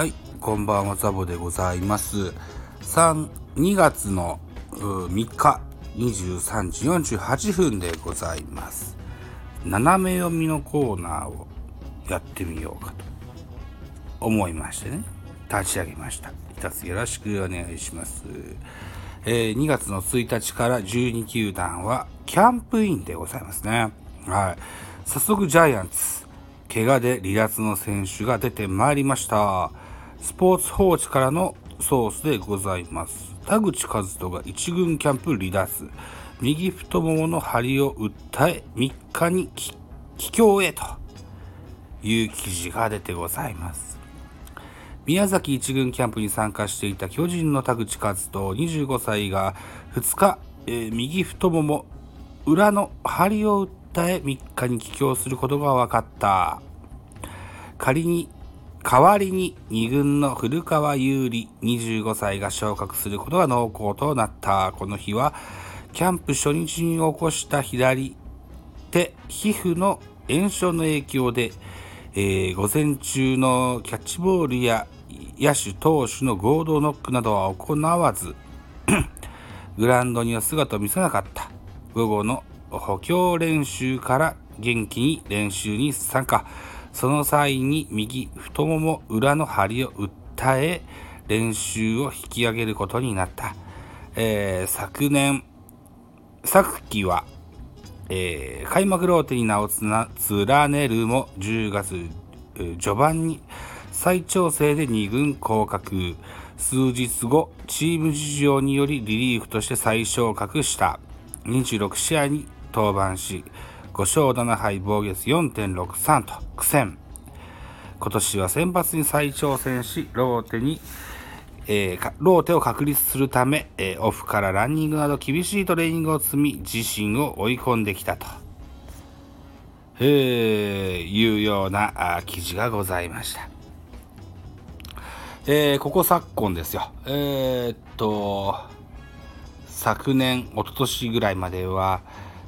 はい、こんばんは、ザボでございます。3、2月の3日23時48分でございます。斜め読みのコーナーをやってみようかと思いましてね、立ち上げました。一つよろしくお願いします。えー2月の1日から12球団はキャンプインでございますね。はい。早速ジャイアンツ、怪我で離脱の選手が出てまいりました。スポーツ報知からのソースでございます。田口和人が一軍キャンプ離脱。右太ももの張りを訴え、3日に帰郷へという記事が出てございます。宮崎一軍キャンプに参加していた巨人の田口和人25歳が2日、えー右太もも裏の張りを訴え3日に帰郷することが分かった仮に代わりに2軍の古川優里25歳が昇格することが濃厚となった。この日はキャンプ初日に起こした左手皮膚の炎症の影響で、えー午前中のキャッチボールや野手投手の合同ノックなどは行わず グラウンドには姿を見せなかった。午後の補強練習から元気に練習に参加。その際に右太もも裏の張りを訴え練習を引き上げることになった、えー昨年昨季はえー開幕ローテに名をつな連ねるも10月序盤に再調整で2軍降格。数日後チーム事情によりリリーフとして再昇格した。26試合に登板し5勝7敗防御率4.63と苦戦今年は先発に再挑戦しローテにえーローテを確立するため、えーオフからランニングなど厳しいトレーニングを積み自身を追い込んできたと、えーいうようなあ記事がございました。えーここ昨今ですよ。えーっと、昨年、一昨年ぐらいまでは、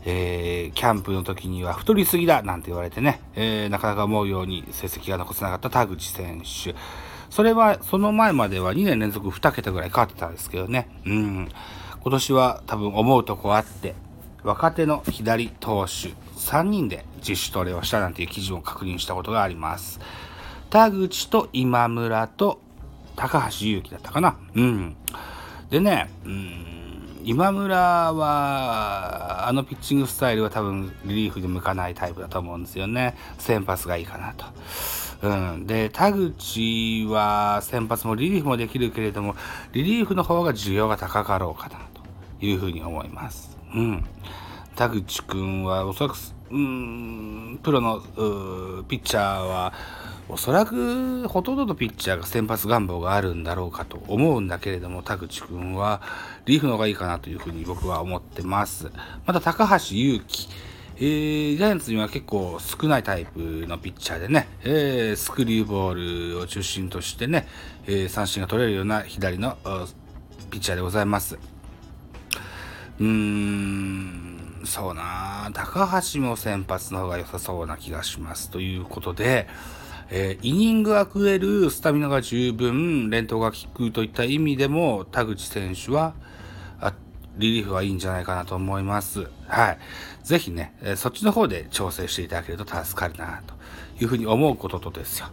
えーキャンプの時には太りすぎだなんて言われてね、えーなかなか思うように成績が残せなかった田口選手。それは、その前までは2年連続2桁ぐらい勝ってたんですけどね。うん。今年は多分思うとこあって、若手の左投手3人で自主トレをしたなんていう記事を確認したことがあります。田口と今村と高橋優輝だったかな。うん。でね、うん、今村は、あのピッチングスタイルは多分リリーフで向かないタイプだと思うんですよね。先発がいいかなと。うん。で、田口は先発もリリーフもできるけれども、リリーフの方が需要が高かろうかなというふうに思います。うん。田口くんはおそらく、うん、プロのピッチャーは、おそらくほとんどのピッチャーが先発願望があるんだろうかと思うんだけれども、田口くんはリーフの方がいいかなというふうに僕は思ってます。また高橋優輝。えージャイアンツには結構少ないタイプのピッチャーでね、えースクリューボールを中心としてね、えー三振が取れるような左のピッチャーでございます。うーん、そうな高橋も先発の方が良さそうな気がします。ということで、えーイニングが食えるスタミナが十分、連投が効くといった意味でも、田口選手は、リリーフはいいんじゃないかなと思います。はい。ぜひね、えーそっちの方で調整していただけると助かるな、というふうに思うこととですよ。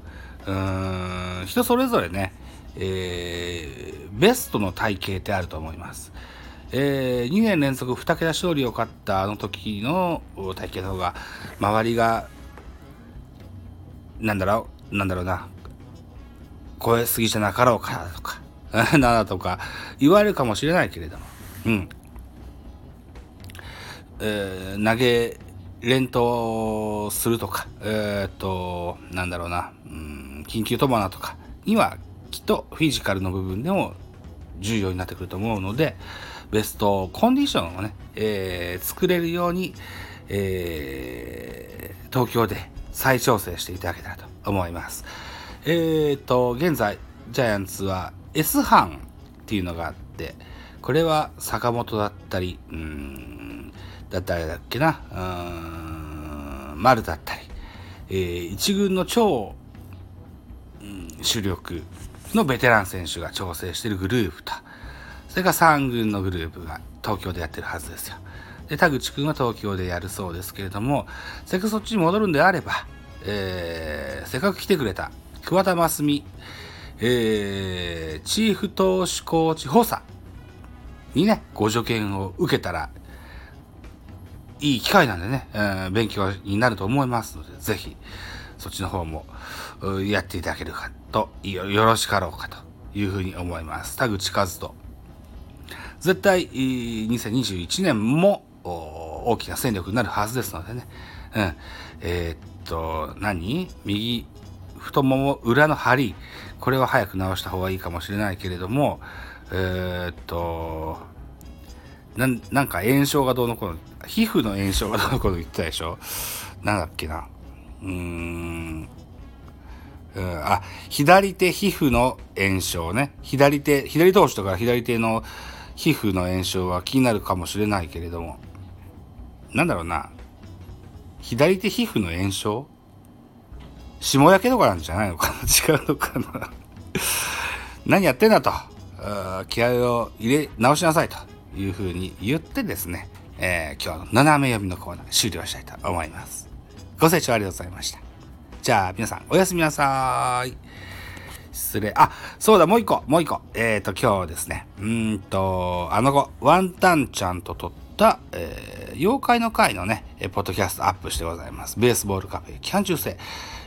うーん、人それぞれね、えーベストの体型ってあると思います。えー2年連続2桁勝利を勝ったあの時の体型の方が、周りが、なんだろう、なんだろうな、超えすぎじゃなかろうか？とか、なんだとか。言われるかもしれないけれども、うん。えー投げ、連投するとか、えーっと、なんだろうな、うん、緊急飛ばなとか。には、きっとフィジカルの部分でも重要になってくると思うので、ベストコンディションをね、えー作れるように、えー東京で再調整していただけたらと思います。えーと、現在、ジャイアンツは S 班っていうのがあって、これは坂本だったり、うん、だったりだっけな、うん、丸だったり、えー一軍の超、うん主力のベテラン選手が調整しているグループと、それから3軍のグループが東京でやってるはずですよ。で、田口くんは東京でやるそうですけれども、せっかくそっちに戻るんであれば、えー、せっかく来てくれた桑田真澄、えー、チーフ投手コーチ補佐にね、ご助言を受けたら、いい機会なんでね、えー、勉強になると思いますので、ぜひ、そっちの方も、やっていただけるかと、よろしかろうかというふうに思います。田口和人。絶対、2021年も大きな戦力になるはずですのでね。うん。えー、っと、何？右太もも裏の張り。これは早く直した方がいいかもしれないけれども、えー、っと、ななんか炎症がどうのこうの、皮膚の炎症がどうのこうの言ってたでしょ？なんだっけな。うーん。うん、あ、左手皮膚の炎症ね。左手、左投手とか左手の皮膚の炎症は気になるかもしれないけれども、なんだろうな。左手皮膚の炎症？霜焼けとかなんじゃないのかな？違うのかな？何やってんだと。気合を入れ直しなさいというふうに言ってですね、えー、今日の斜め読みのコーナー終了したいと思います。ご清聴ありがとうございました。じゃあ皆さんおやすみなさーい。失礼。あ、そうだ、もう一個、もう一個。えっ、ー、と、今日ですね、うんと、あの子、ワンタンちゃんと撮った、えー、妖怪の会のね、ポッドキャストアップしてございます。ベースボールカフェ、期間中世。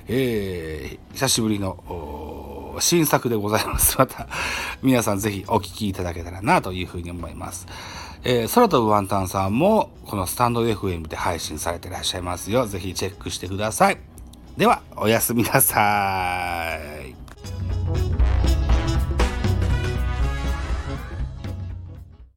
えー、久しぶりの新作でございます。また、皆さんぜひお聞きいただけたらなというふうに思います。えー、空飛ぶワンタンさんも、このスタンド FM で配信されていらっしゃいますよ。ぜひチェックしてください。では、おやすみなさい。